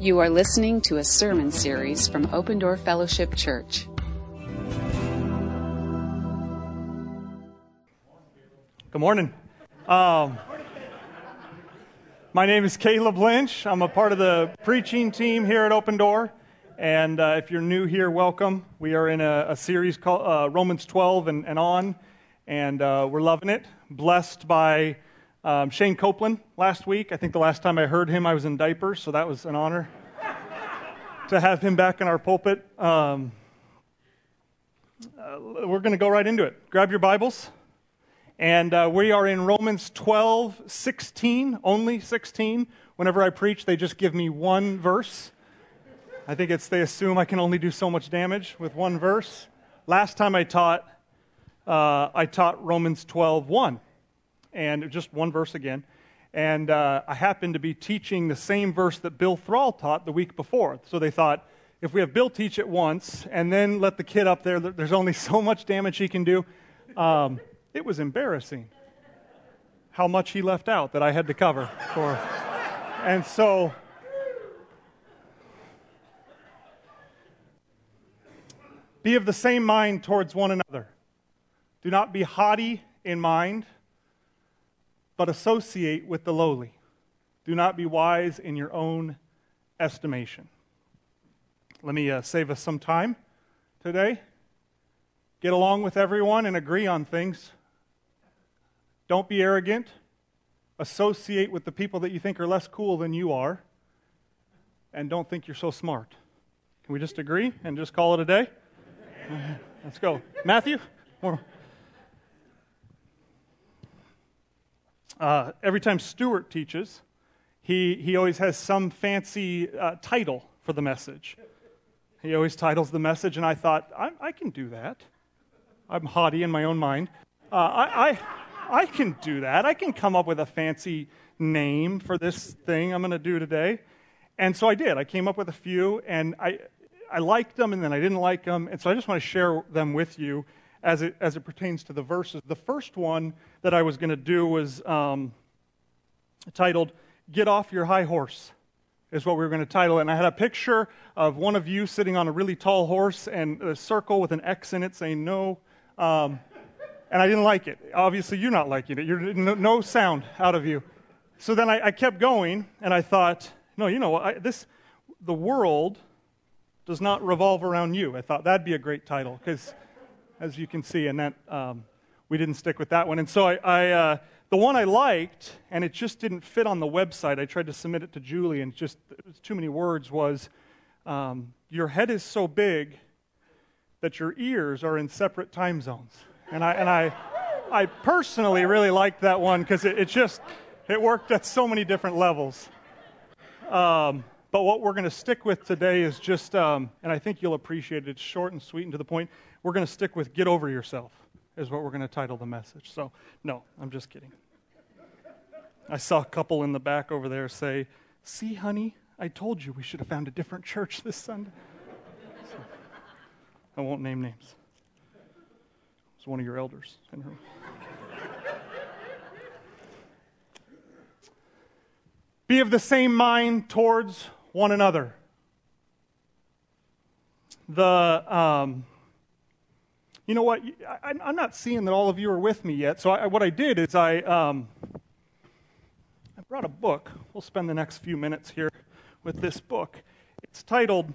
You are listening to a sermon series from Open Door Fellowship Church. Good morning. Um, my name is Caleb Lynch. I'm a part of the preaching team here at Open Door. And uh, if you're new here, welcome. We are in a, a series called uh, Romans 12 and, and on, and uh, we're loving it. Blessed by um, Shane Copeland last week. I think the last time I heard him, I was in diapers, so that was an honor to have him back in our pulpit. Um, uh, we're going to go right into it. Grab your Bibles. And uh, we are in Romans 12, 16, only 16. Whenever I preach, they just give me one verse. I think it's they assume I can only do so much damage with one verse. Last time I taught, uh, I taught Romans 12, 1, and just one verse again. And uh, I happened to be teaching the same verse that Bill Thrall taught the week before. So they thought, if we have Bill teach it once and then let the kid up there, there's only so much damage he can do. Um, it was embarrassing how much he left out that I had to cover for. And so Be of the same mind towards one another. Do not be haughty in mind, but associate with the lowly. Do not be wise in your own estimation. Let me uh, save us some time today. Get along with everyone and agree on things. Don't be arrogant. Associate with the people that you think are less cool than you are. And don't think you're so smart. Can we just agree and just call it a day? Let's go. Matthew? Uh, every time Stuart teaches, he, he always has some fancy uh, title for the message. He always titles the message, and I thought, I, I can do that. I'm haughty in my own mind. Uh, I, I, I can do that. I can come up with a fancy name for this thing I'm going to do today. And so I did. I came up with a few, and I, I liked them and then I didn't like them. And so I just want to share them with you as it, as it pertains to the verses. The first one that I was going to do was um, titled, Get Off Your High Horse, is what we were going to title it. And I had a picture of one of you sitting on a really tall horse and a circle with an X in it saying no. Um, and I didn't like it. Obviously, you're not liking it. You're, no, no sound out of you. So then I, I, kept going, and I thought, no, you know, I, this, the world does not revolve around you. I thought that'd be a great title because, as you can see, and that um, we didn't stick with that one. And so I, I uh, the one I liked, and it just didn't fit on the website. I tried to submit it to Julie, and just it was too many words. Was um, your head is so big that your ears are in separate time zones, and I and I, I personally really liked that one because it, it just it worked at so many different levels. Um, but what we're going to stick with today is just, um, and I think you'll appreciate it, it's short and sweet and to the point. We're going to stick with Get Over Yourself, is what we're going to title the message. So, no, I'm just kidding. I saw a couple in the back over there say, See, honey, I told you we should have found a different church this Sunday. So, I won't name names. It's one of your elders in her. Be of the same mind towards one another. The, um, you know what? I, am not seeing that all of you are with me yet. So I, what I did is I, um, I brought a book. We'll spend the next few minutes here with this book. It's titled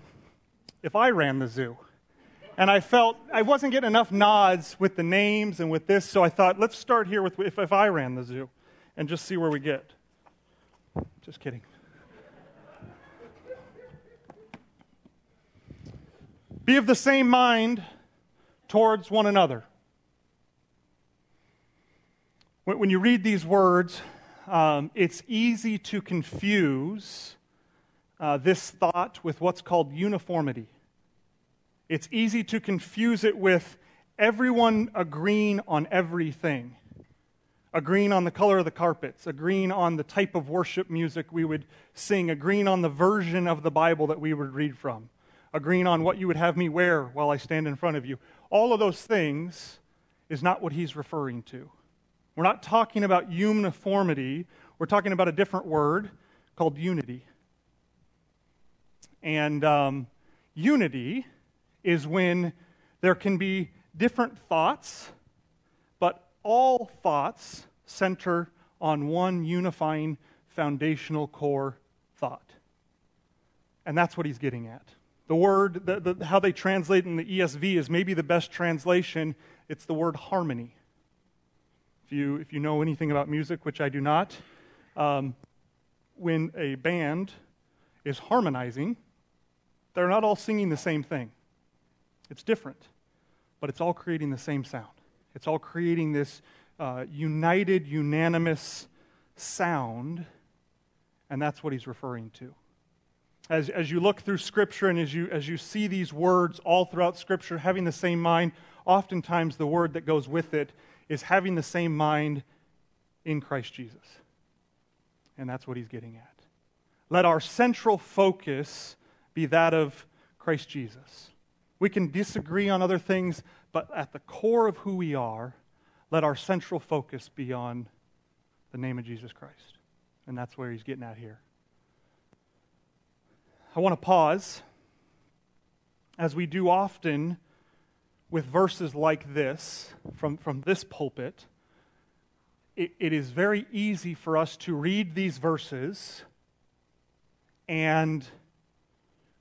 "If I Ran the Zoo," and I felt I wasn't getting enough nods with the names and with this, so I thought let's start here with "If, if I Ran the Zoo," and just see where we get. Just kidding. Be of the same mind towards one another. When you read these words, um, it's easy to confuse uh, this thought with what's called uniformity. It's easy to confuse it with everyone agreeing on everything, agreeing on the color of the carpets, agreeing on the type of worship music we would sing, agreeing on the version of the Bible that we would read from agreeing on what you would have me wear while I stand in front of you. All of those things is not what he's referring to. We're not talking about uniformity, we're talking about a different word called unity. And um, unity is when there can be different thoughts, but all thoughts center on one unifying foundational core thought. And that's what he's getting at. The word, the, the, how they translate in the ESV is maybe the best translation. It's the word harmony. If you, if you know anything about music, which I do not, um, when a band is harmonizing, they're not all singing the same thing. It's different, but it's all creating the same sound. It's all creating this uh, united, unanimous sound, and that's what he's referring to. As, as you look through Scripture and as you, as you see these words all throughout Scripture, having the same mind, oftentimes the word that goes with it is having the same mind in Christ Jesus. And that's what he's getting at. Let our central focus be that of Christ Jesus. We can disagree on other things, but at the core of who we are, let our central focus be on the name of Jesus Christ. And that's where he's getting at here. I want to pause, as we do often with verses like this from, from this pulpit. It, it is very easy for us to read these verses and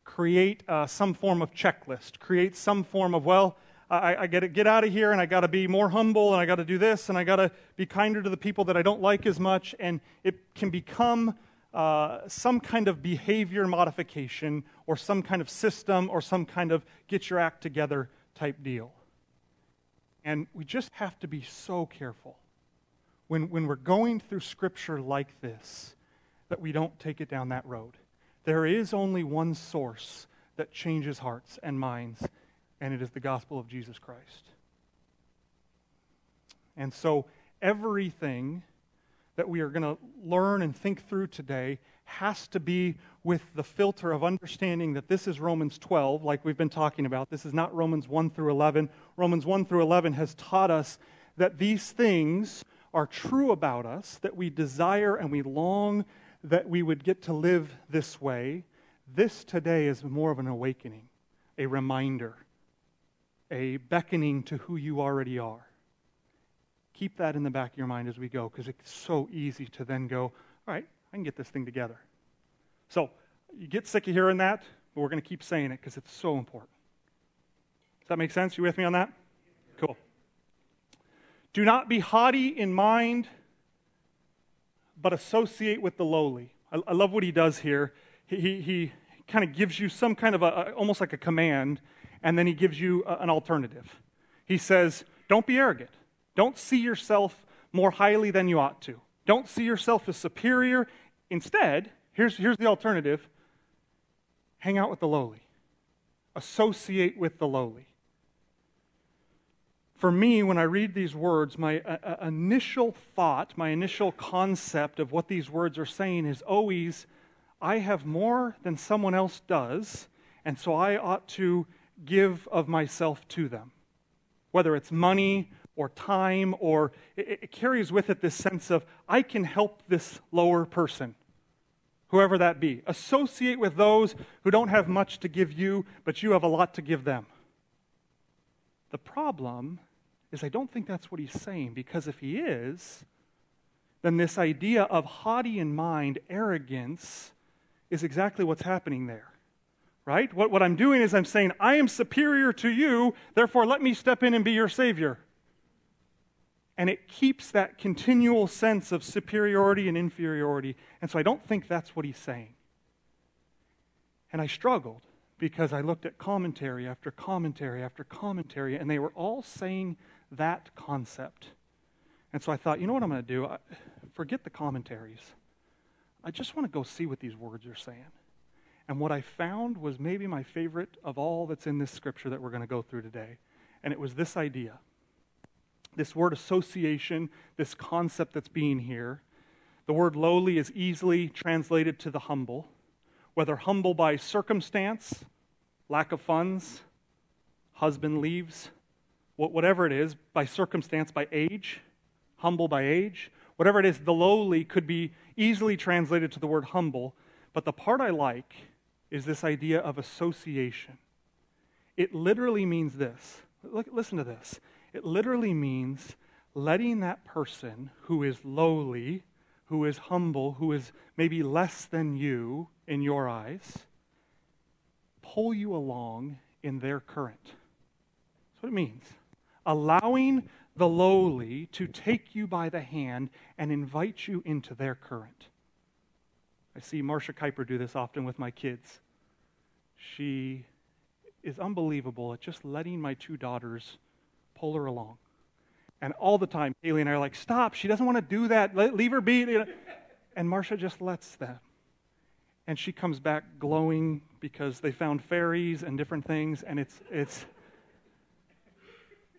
create uh, some form of checklist, create some form of, well, I, I got to get out of here and I got to be more humble and I got to do this and I got to be kinder to the people that I don't like as much. And it can become uh, some kind of behavior modification or some kind of system or some kind of get your act together type deal. And we just have to be so careful when, when we're going through scripture like this that we don't take it down that road. There is only one source that changes hearts and minds, and it is the gospel of Jesus Christ. And so everything that we are going to learn and think through today has to be with the filter of understanding that this is Romans 12, like we've been talking about. This is not Romans 1 through 11. Romans 1 through 11 has taught us that these things are true about us, that we desire and we long that we would get to live this way. This today is more of an awakening, a reminder, a beckoning to who you already are keep that in the back of your mind as we go because it's so easy to then go, all right, I can get this thing together. So you get sick of hearing that, but we're going to keep saying it because it's so important. Does that make sense? You with me on that? Cool. Do not be haughty in mind, but associate with the lowly. I, I love what he does here. He, he, he kind of gives you some kind of a, almost like a command, and then he gives you a, an alternative. He says, Don't be arrogant. Don't see yourself more highly than you ought to. Don't see yourself as superior. Instead, here's, here's the alternative hang out with the lowly, associate with the lowly. For me, when I read these words, my uh, uh initial thought, my initial concept of what these words are saying is always I have more than someone else does, and so I ought to give of myself to them. Whether it's money or time, or it, it, carries with it this sense of, I can help this lower person, whoever that be. Associate with those who don't have much to give you, but you have a lot to give them. The problem is, I don't think that's what he's saying, because if he is, then this idea of haughty in mind, arrogance, is exactly what's happening there. Right? What, what I'm doing is I'm saying, I am superior to you, therefore let me step in and be your Savior and it keeps that continual sense of superiority and inferiority. And so I don't think that's what he's saying. And I struggled because I looked at commentary after commentary after commentary, and they were all saying that concept. And so I thought, you know what I'm going to do? I, forget the commentaries. I just want to go see what these words are saying. And what I found was maybe my favorite of all that's in this scripture that we're going to go through today. And it was this idea this word association, this concept that's being here. The word lowly is easily translated to the humble, whether humble by circumstance, lack of funds, husband leaves, whatever it is, by circumstance, by age, humble by age, whatever it is, the lowly could be easily translated to the word humble. But the part I like is this idea of association. It literally means this. Look, listen to this. It literally means letting that person who is lowly, who is humble, who is maybe less than you in your eyes, pull you along in their current. That's what it means. Allowing the lowly to take you by the hand and invite you into their current. I see Marcia Kuiper do this often with my kids. She is unbelievable at just letting my two daughters pull her along. And all the time, Kaylee and I are like, stop, she doesn't want to do that. Let, leave her be. And Marcia just lets them. And she comes back glowing because they found fairies and different things. And it's, it's,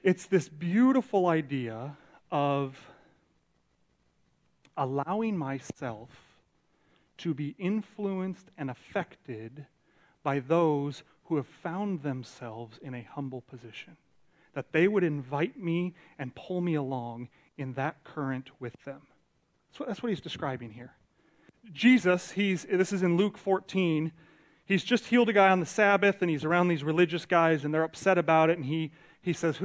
it's this beautiful idea of allowing myself to be influenced and affected by those who have found themselves in a humble position. That they would invite me and pull me along in that current with them. So that's what he's describing here. Jesus, he's, this is in Luke 14. He's just healed a guy on the Sabbath, and he's around these religious guys, and they're upset about it. And he, he says,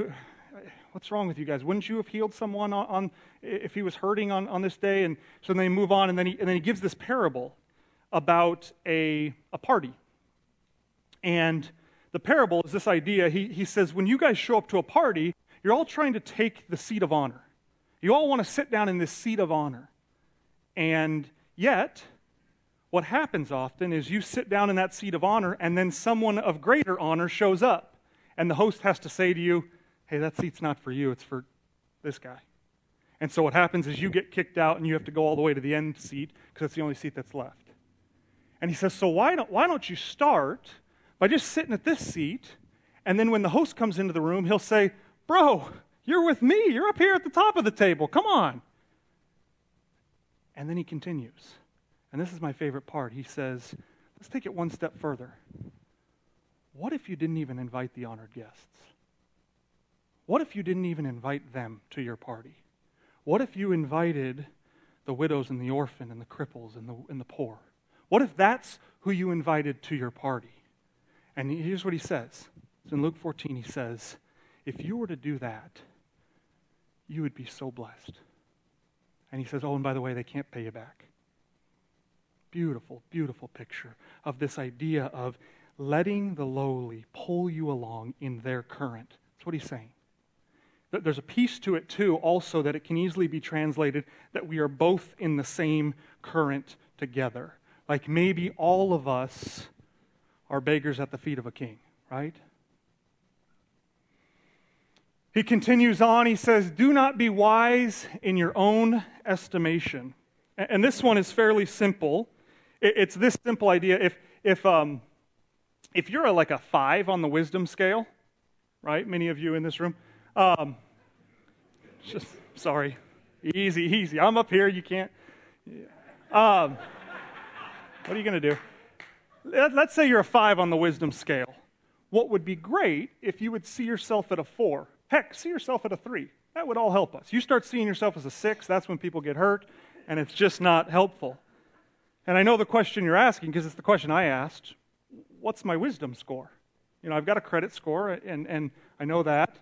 What's wrong with you guys? Wouldn't you have healed someone on, on if he was hurting on, on this day? And so they move on, and then he, and then he gives this parable about a, a party. And the parable is this idea. He, he says, when you guys show up to a party, you're all trying to take the seat of honor. You all want to sit down in this seat of honor. And yet, what happens often is you sit down in that seat of honor, and then someone of greater honor shows up. And the host has to say to you, hey, that seat's not for you, it's for this guy. And so what happens is you get kicked out and you have to go all the way to the end seat because it's the only seat that's left. And he says, so why don't, why don't you start by just sitting at this seat. And then when the host comes into the room, he'll say, Bro, you're with me. You're up here at the top of the table. Come on. And then he continues. And this is my favorite part. He says, Let's take it one step further. What if you didn't even invite the honored guests? What if you didn't even invite them to your party? What if you invited the widows and the orphan and the cripples and the, and the poor? What if that's who you invited to your party? And here's what he says. It's in Luke 14, he says, If you were to do that, you would be so blessed. And he says, Oh, and by the way, they can't pay you back. Beautiful, beautiful picture of this idea of letting the lowly pull you along in their current. That's what he's saying. There's a piece to it, too, also, that it can easily be translated that we are both in the same current together. Like maybe all of us are beggars at the feet of a king, right? He continues on, he says, Do not be wise in your own estimation. And this one is fairly simple. It's this simple idea. If, if, um, if you're a, like a five on the wisdom scale, right? Many of you in this room. Um, just, sorry. Easy, easy. I'm up here. You can't. Um, what are you going to do? Let's say you're a five on the wisdom scale. What would be great if you would see yourself at a four? Heck, see yourself at a three. That would all help us. You start seeing yourself as a six, that's when people get hurt, and it's just not helpful. And I know the question you're asking because it's the question I asked what's my wisdom score? You know, I've got a credit score, and, and I know that.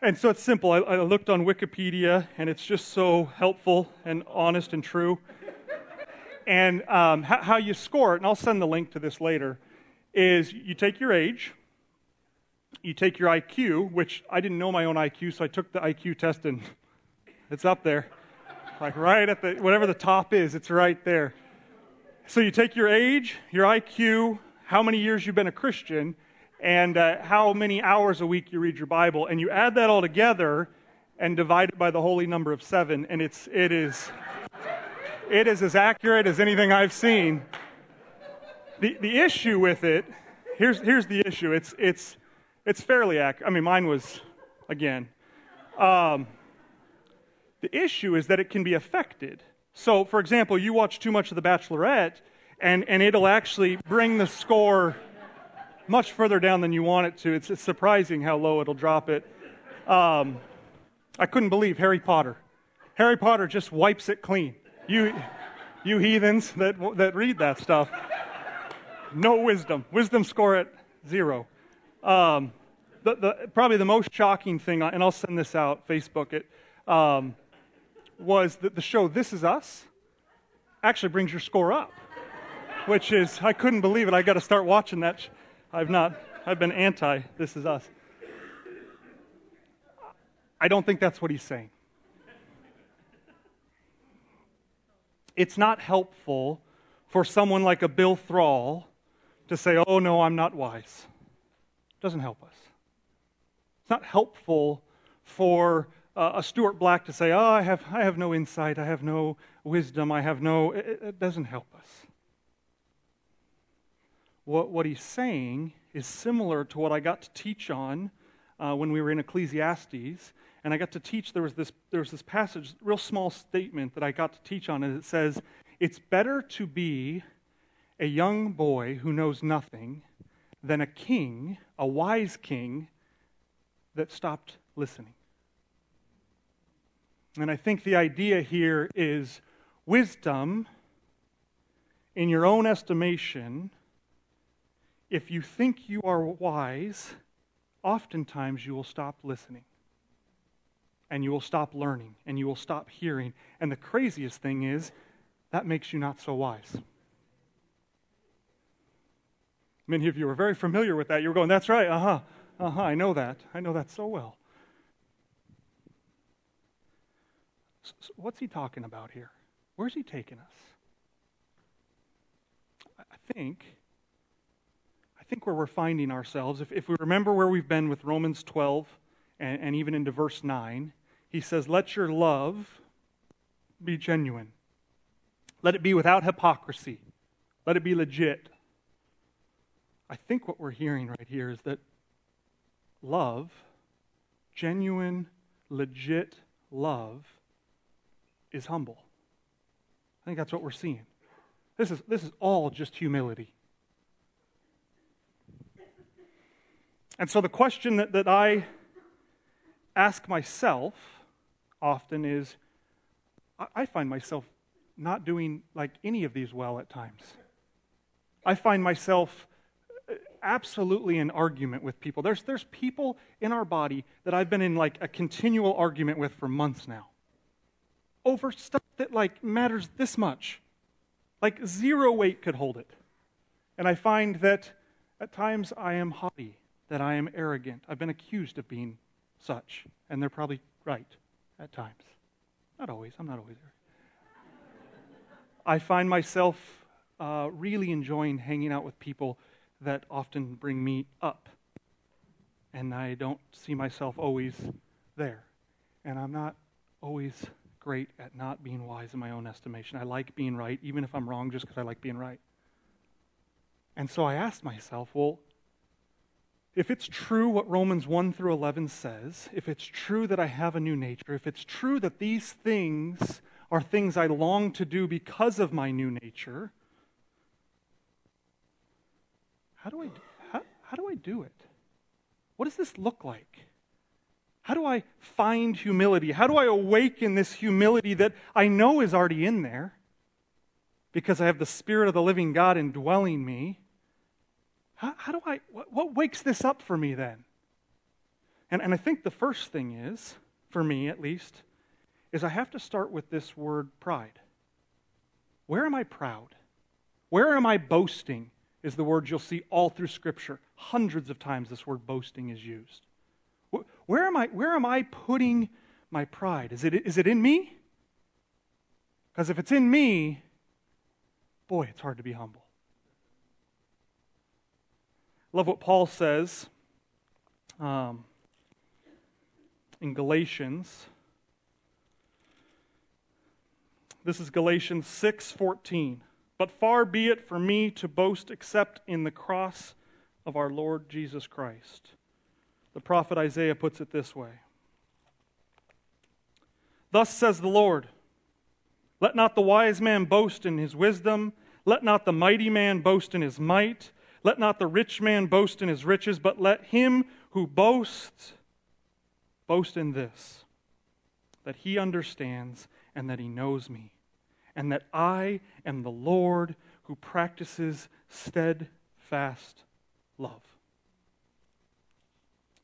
And so it's simple. I, I looked on Wikipedia, and it's just so helpful and honest and true and um, how, how you score it, and I'll send the link to this later, is you take your age, you take your IQ, which I didn't know my own IQ, so I took the IQ test and it's up there. Like right at the, whatever the top is, it's right there. So you take your age, your IQ, how many years you've been a Christian, and uh, how many hours a week you read your Bible, and you add that all together and divide it by the holy number of seven, and it's, it is it is as accurate as anything I've seen. The, the issue with it, here's, here's the issue. It's, it's, it's fairly accurate. I mean, mine was, again. Um, the issue is that it can be affected. So, for example, you watch too much of The Bachelorette, and, and it'll actually bring the score much further down than you want it to. It's, it's surprising how low it'll drop it. Um, I couldn't believe Harry Potter. Harry Potter just wipes it clean you, you heathens that, that read that stuff. no wisdom. Wisdom score at zero. Um, the, the, probably the most shocking thing, and I'll send this out, Facebook it, um, was that the show This Is Us actually brings your score up, which is, I couldn't believe it. I got to start watching that. I've not, I've been anti This Is Us. I don't think that's what he's saying. It's not helpful for someone like a Bill Thrall to say, oh, no, I'm not wise. It doesn't help us. It's not helpful for uh, a Stuart Black to say, oh, I have, I have no insight, I have no wisdom, I have no. It, it doesn't help us. What, what he's saying is similar to what I got to teach on uh, when we were in Ecclesiastes. And I got to teach, there was, this, there was this passage, real small statement that I got to teach on, and it says, It's better to be a young boy who knows nothing than a king, a wise king, that stopped listening. And I think the idea here is wisdom, in your own estimation, if you think you are wise, oftentimes you will stop listening. And you will stop learning. And you will stop hearing. And the craziest thing is, that makes you not so wise. Many of you are very familiar with that. You're going, that's right, uh huh, uh huh, I know that. I know that so well. So what's he talking about here? Where's he taking us? I think, I think where we're finding ourselves, if, if we remember where we've been with Romans 12 and, and even into verse 9, he says, Let your love be genuine. Let it be without hypocrisy. Let it be legit. I think what we're hearing right here is that love, genuine, legit love, is humble. I think that's what we're seeing. This is, this is all just humility. And so the question that, that I ask myself often is I, find myself not doing like any of these well at times. I find myself uh, absolutely in argument with people. There's, there's people in our body that I've been in like a continual argument with for months now over stuff that like matters this much. Like zero weight could hold it. And I find that at times I am haughty, that I am arrogant. I've been accused of being such, and they're probably right at times. Not always, I'm not always there. I find myself uh, really enjoying hanging out with people that often bring me up. And I don't see myself always there. And I'm not always great at not being wise in my own estimation. I like being right, even if I'm wrong, just because I like being right. And so I asked myself, well, if it's true what Romans 1 through 11 says, if it's true that I have a new nature, if it's true that these things are things I long to do because of my new nature, how do I, how, how do, I do it? What does this look like? How do I find humility? How do I awaken this humility that I know is already in there because I have the Spirit of the living God indwelling me? How, how do I, what, what, wakes this up for me then? And, and I think the first thing is, for me at least, is I have to start with this word pride. Where am I proud? Where am I boasting? Is the word you'll see all through Scripture. Hundreds of times this word boasting is used. Where am I, where am I putting my pride? Is it, is it in me? Because if it's in me, boy, it's hard to be humble. Love what Paul says um, in Galatians. This is Galatians 6:14. But far be it from me to boast except in the cross of our Lord Jesus Christ the prophet Isaiah puts it this way Thus says the Lord Let not the wise man boast in his wisdom, let not the mighty man boast in his might, let not the rich man boast in his riches, but let him who boasts boast in this that he understands and that he knows me, and that I am the Lord who practices steadfast love.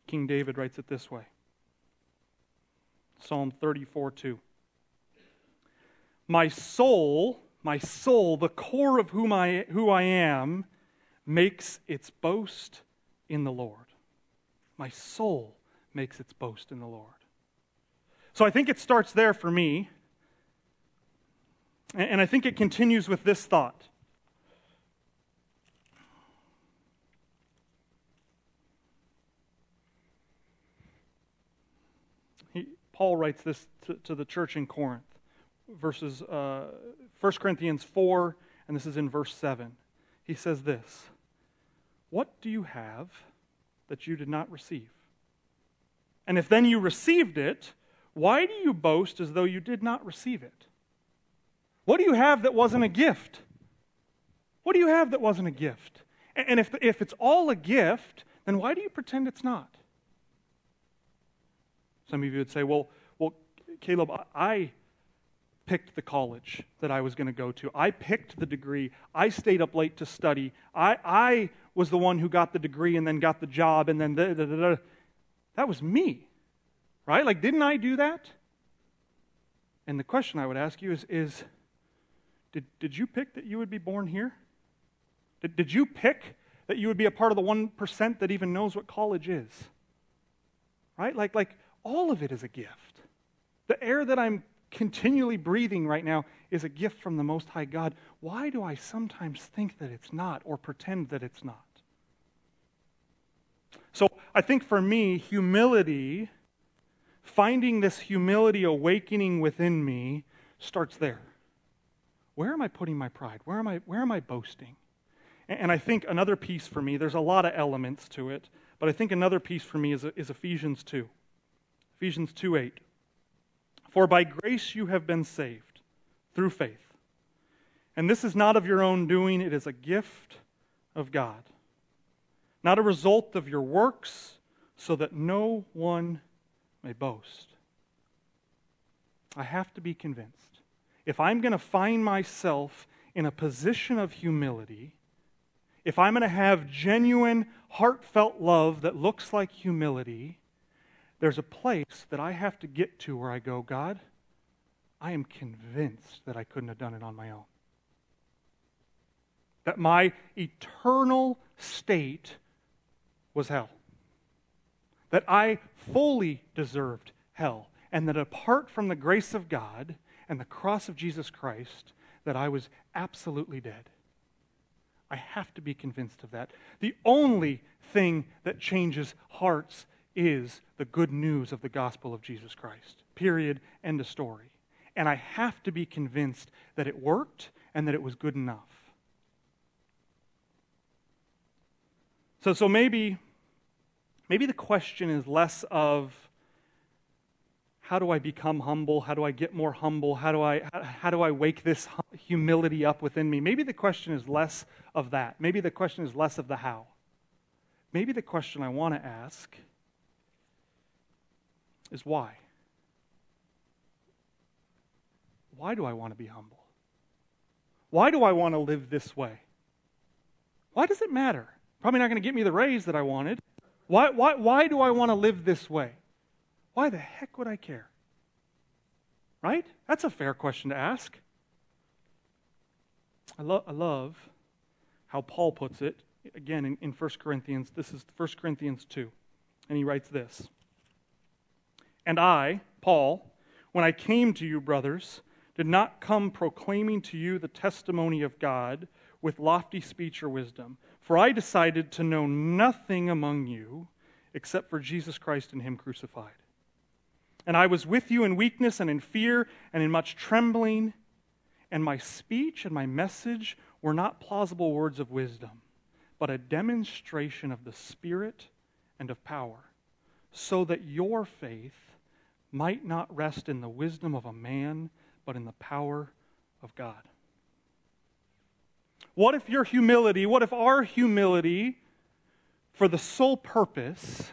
King David writes it this way Psalm 34 2. My soul, my soul, the core of whom I, who I am, makes its boast in the Lord. My soul makes its boast in the Lord. So I think it starts there for me. And I think it continues with this thought. He, Paul writes this to, to, the church in Corinth, verses uh, 1 Corinthians 4, and this is in verse 7. He says this What do you have that you did not receive? And if then you received it, why do you boast as though you did not receive it? What do you have that wasn't a gift? What do you have that wasn't a gift? And if, if it's all a gift, then why do you pretend it's not? Some of you would say, well, well Caleb, I picked the college that I was going to go to. I picked the degree. I stayed up late to study. I, I was the one who got the degree and then got the job and then da, da, da, that was me. Right? Like, didn't I do that? And the question I would ask you is, is did, did you pick that you would be born here? Did, did you pick that you would be a part of the 1% that even knows what college is? Right? Like, like all of it is a gift. The air that I'm continually breathing right now is a gift from the Most High God. Why do I sometimes think that it's not or pretend that it's not? I think for me, humility, finding this humility awakening within me, starts there. Where am I putting my pride? Where am I, where am I boasting? And I think another piece for me, there's a lot of elements to it, but I think another piece for me is, is Ephesians 2. Ephesians 2 8. For by grace you have been saved through faith. And this is not of your own doing, it is a gift of God, not a result of your works, so that no one may boast. I have to be convinced if I'm going to find myself in a position of humility, if I'm going to have genuine, heartfelt love that looks like humility, there's a place that I have to get to where I go, God, I am convinced that I couldn't have done it on my own. That my eternal state was hell. That I fully deserved hell. And that apart from the grace of God, and the cross of Jesus Christ that I was absolutely dead. I have to be convinced of that. The only thing that changes hearts is the good news of the gospel of Jesus Christ. Period. End of story. And I have to be convinced that it worked and that it was good enough. So, so maybe, maybe the question is less of how do I become humble? How do I get more humble? How do I, how do I wake this humility up within me? Maybe the question is less of that. Maybe the question is less of the how. Maybe the question I want to ask is why? Why do I want to be humble? Why do I want to live this way? Why does it matter? Probably not going to get me the raise that I wanted. Why, why, why do I want to live this way? Why the heck would I care? Right? That's a fair question to ask. I, lo- I love how Paul puts it, again in, in 1 Corinthians. This is 1 Corinthians 2. And he writes this And I, Paul, when I came to you, brothers, did not come proclaiming to you the testimony of God with lofty speech or wisdom, for I decided to know nothing among you except for Jesus Christ and Him crucified. And I was with you in weakness and in fear and in much trembling. And my speech and my message were not plausible words of wisdom, but a demonstration of the Spirit and of power, so that your faith might not rest in the wisdom of a man, but in the power of God. What if your humility, what if our humility, for the sole purpose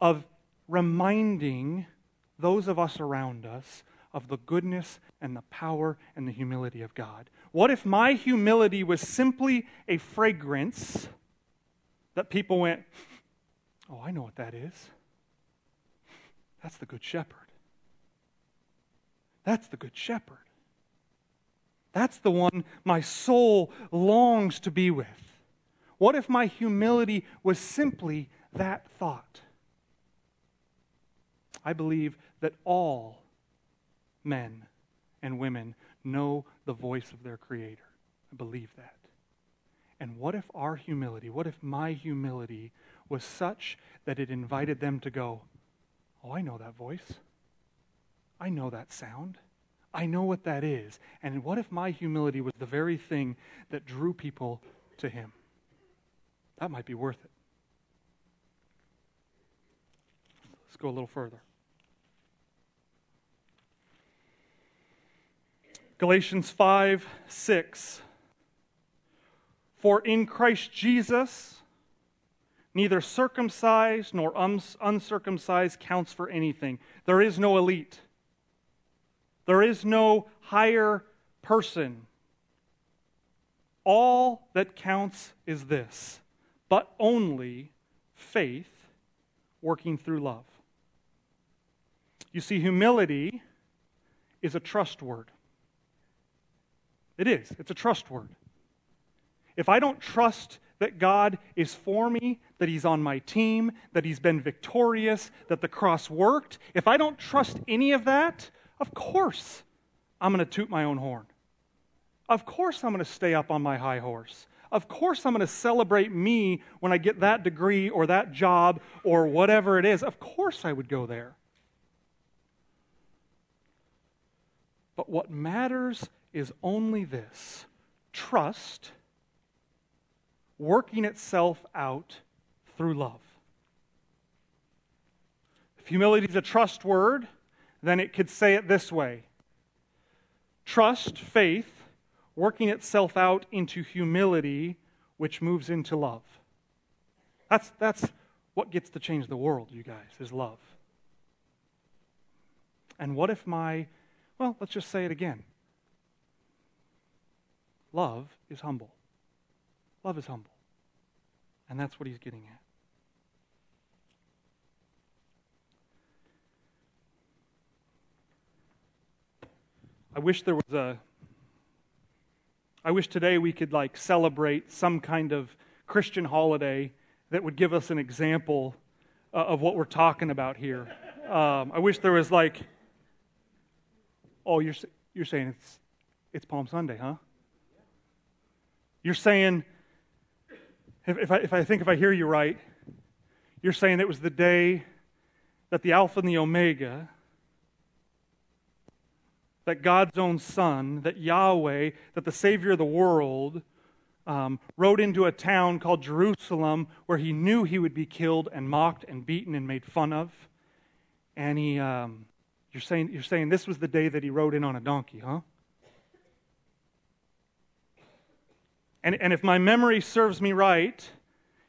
of reminding those of us around us of the goodness and the power and the humility of God? What if my humility was simply a fragrance that people went, Oh, I know what that is. That's the Good Shepherd. That's the Good Shepherd. That's the one my soul longs to be with. What if my humility was simply that thought? I believe that all men and women know the voice of their Creator. I believe that. And what if our humility, what if my humility was such that it invited them to go, Oh, I know that voice. I know that sound. I know what that is. And what if my humility was the very thing that drew people to Him? That might be worth it. Let's go a little further. Galatians 5 6. For in Christ Jesus, neither circumcised nor uncircumcised counts for anything. There is no elite, there is no higher person. All that counts is this, but only faith working through love. You see, humility is a trust word. It is. It's a trust word. If I don't trust that God is for me, that He's on my team, that He's been victorious, that the cross worked, if I don't trust any of that, of course I'm going to toot my own horn. Of course I'm going to stay up on my high horse. Of course I'm going to celebrate me when I get that degree or that job or whatever it is. Of course I would go there. But what matters is only this trust working itself out through love. If humility is a trust word, then it could say it this way trust, faith, working itself out into humility, which moves into love. That's, that's what gets to change the world, you guys, is love. And what if my, well, let's just say it again. Love is humble. Love is humble. And that's what he's getting at. I wish there was a I wish today we could like celebrate some kind of Christian holiday that would give us an example uh, of what we're talking about here. Um, I wish there was like, oh, you're you're saying it's it's Palm Sunday, huh? You're saying, if, if, I, if I think if I hear you right, you're saying it was the day that the Alpha and the Omega, that God's own Son, that Yahweh, that the Savior of the world, um, rode into a town called Jerusalem where he knew he would be killed and mocked and beaten and made fun of. And he, um, you're, saying, you're saying this was the day that he rode in on a donkey, huh? And, and if my memory serves me right,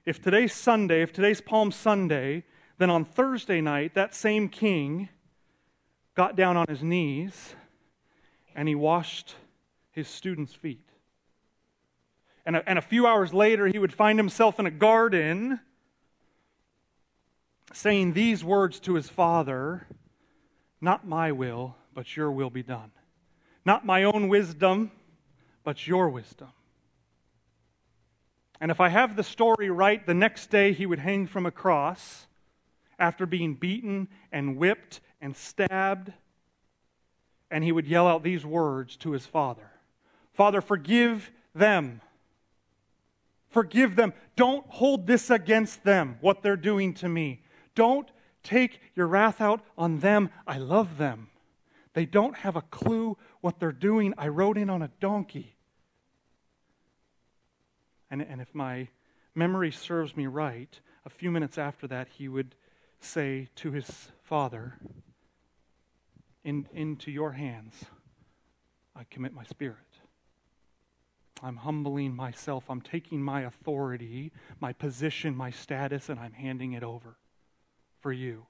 if today's Sunday, if today's Palm Sunday, then on Thursday night, that same king got down on his knees and he washed his students' feet. And a, and a few hours later, he would find himself in a garden saying these words to his father Not my will, but your will be done. Not my own wisdom, but your wisdom. And if I have the story right, the next day he would hang from a cross after being beaten and whipped and stabbed. And he would yell out these words to his father Father, forgive them. Forgive them. Don't hold this against them, what they're doing to me. Don't take your wrath out on them. I love them. They don't have a clue what they're doing. I rode in on a donkey. And, and if my memory serves me right, a few minutes after that, he would say to his father, in, Into your hands I commit my spirit. I'm humbling myself. I'm taking my authority, my position, my status, and I'm handing it over for you.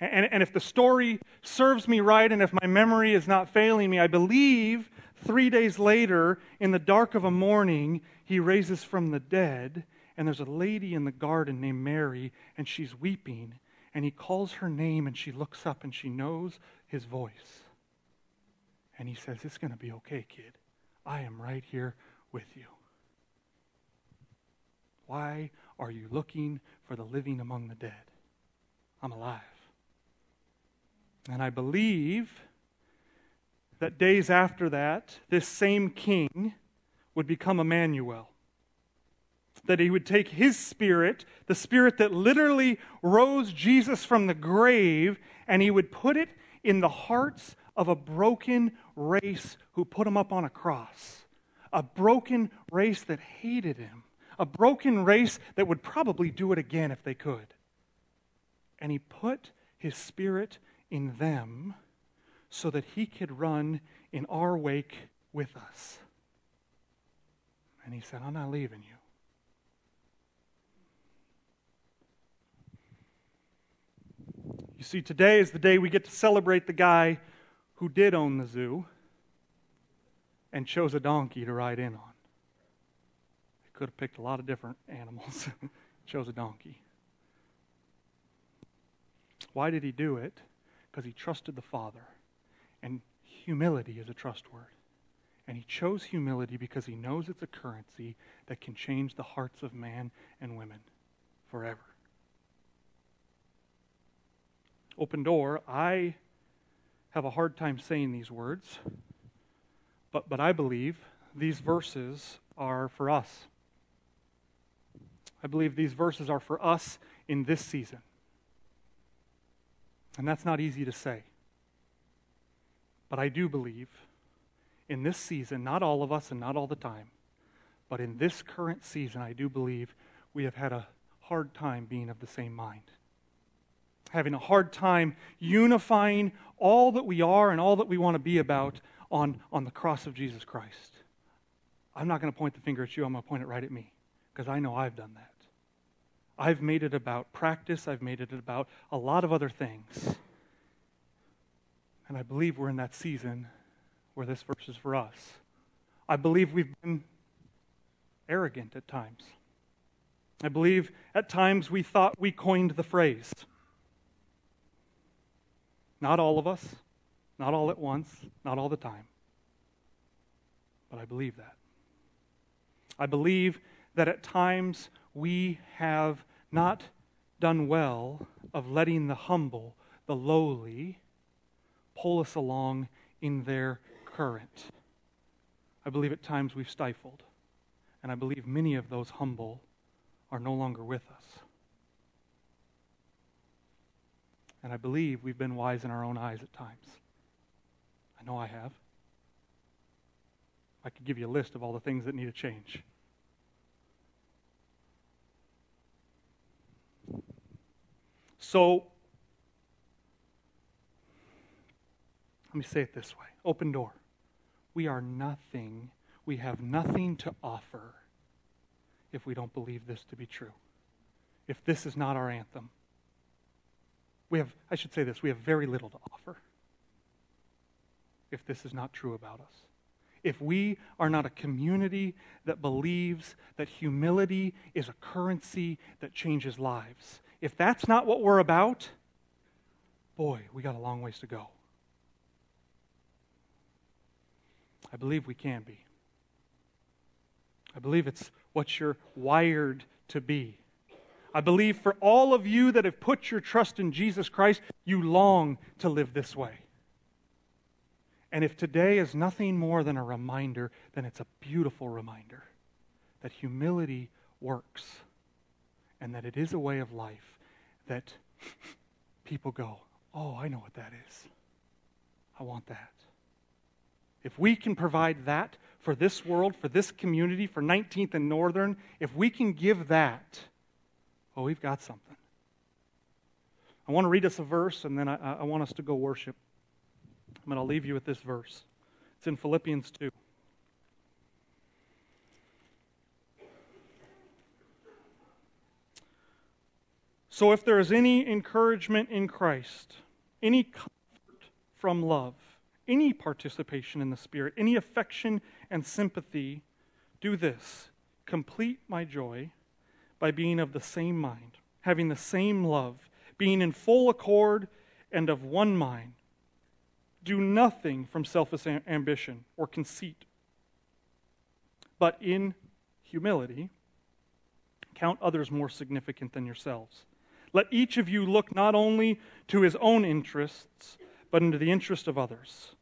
And, and if the story serves me right and if my memory is not failing me, I believe three days later, in the dark of a morning, he raises from the dead. And there's a lady in the garden named Mary, and she's weeping. And he calls her name, and she looks up and she knows his voice. And he says, It's going to be okay, kid. I am right here with you. Why are you looking for the living among the dead? I'm alive. And I believe that days after that, this same king would become Emmanuel. That he would take his spirit, the spirit that literally rose Jesus from the grave, and he would put it in the hearts of a broken race who put him up on a cross. A broken race that hated him. A broken race that would probably do it again if they could. And he put his spirit in them so that he could run in our wake with us. And he said, I'm not leaving you. You see, today is the day we get to celebrate the guy who did own the zoo and chose a donkey to ride in on. He could have picked a lot of different animals, chose a donkey. Why did he do it? Because he trusted the Father. And humility is a trust word. And he chose humility because he knows it's a currency that can change the hearts of man and women forever. Open door, I have a hard time saying these words, but, but I believe these verses are for us. I believe these verses are for us in this season. And that's not easy to say. But I do believe in this season, not all of us and not all the time, but in this current season, I do believe we have had a hard time being of the same mind. Having a hard time unifying all that we are and all that we want to be about on, on the cross of Jesus Christ. I'm not going to point the finger at you, I'm going to point it right at me because I know I've done that. I've made it about practice, I've made it about a lot of other things. And I believe we're in that season where this verse is for us. I believe we've been arrogant at times. I believe at times we thought we coined the phrase. Not all of us, not all at once, not all the time. But I believe that. I believe that at times we have not done well of letting the humble, the lowly, pull us along in their current. I believe at times we've stifled, and I believe many of those humble are no longer with us. And I believe we've been wise in our own eyes at times. I know I have. I could give you a list of all the things that need to change. So, let me say it this way open door. We are nothing, we have nothing to offer if we don't believe this to be true. If this is not our anthem, we have, I should say this, we have very little to offer if this is not true about us. If we are not a community that believes that humility is a currency that changes lives, if that's not what we're about, boy, we got a long ways to go. I believe we can be. I believe it's what you're wired to be. I believe for all of you that have put your trust in Jesus Christ, you long to live this way. And if today is nothing more than a reminder, then it's a beautiful reminder that humility works and that it is a way of life that people go, Oh, I know what that is. I want that. If we can provide that for this world, for this community, for 19th and Northern, if we can give that, oh, we've got something. I want to read us a verse and then I, I want us to go worship. I'm going to leave you with this verse. It's in Philippians 2. So if there is any encouragement in Christ, any comfort from love, any participation in the Spirit, any affection and sympathy, do this complete my joy by being of the same mind, having the same love, being in full accord and of one mind. Do nothing from selfish ambition or conceit, but in humility, count others more significant than yourselves. Let each of you look not only to his own interests, but into the interest of others.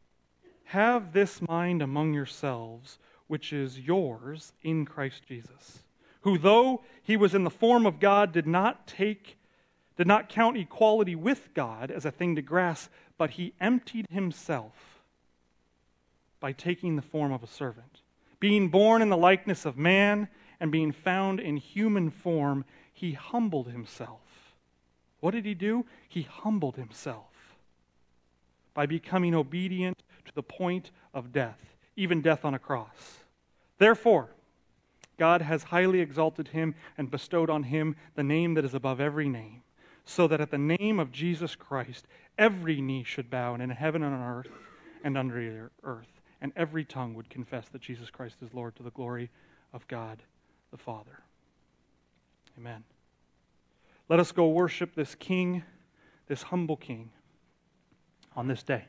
Have this mind among yourselves, which is yours in Christ Jesus, who, though he was in the form of God, did not take did not count equality with God as a thing to grasp, but he emptied himself by taking the form of a servant. Being born in the likeness of man and being found in human form, he humbled himself. What did he do? He humbled himself by becoming obedient to the point of death, even death on a cross. Therefore, God has highly exalted him and bestowed on him the name that is above every name so that at the name of Jesus Christ, every knee should bow and in heaven and on earth and under the earth, and every tongue would confess that Jesus Christ is Lord to the glory of God the Father. Amen. Let us go worship this King, this humble King, on this day.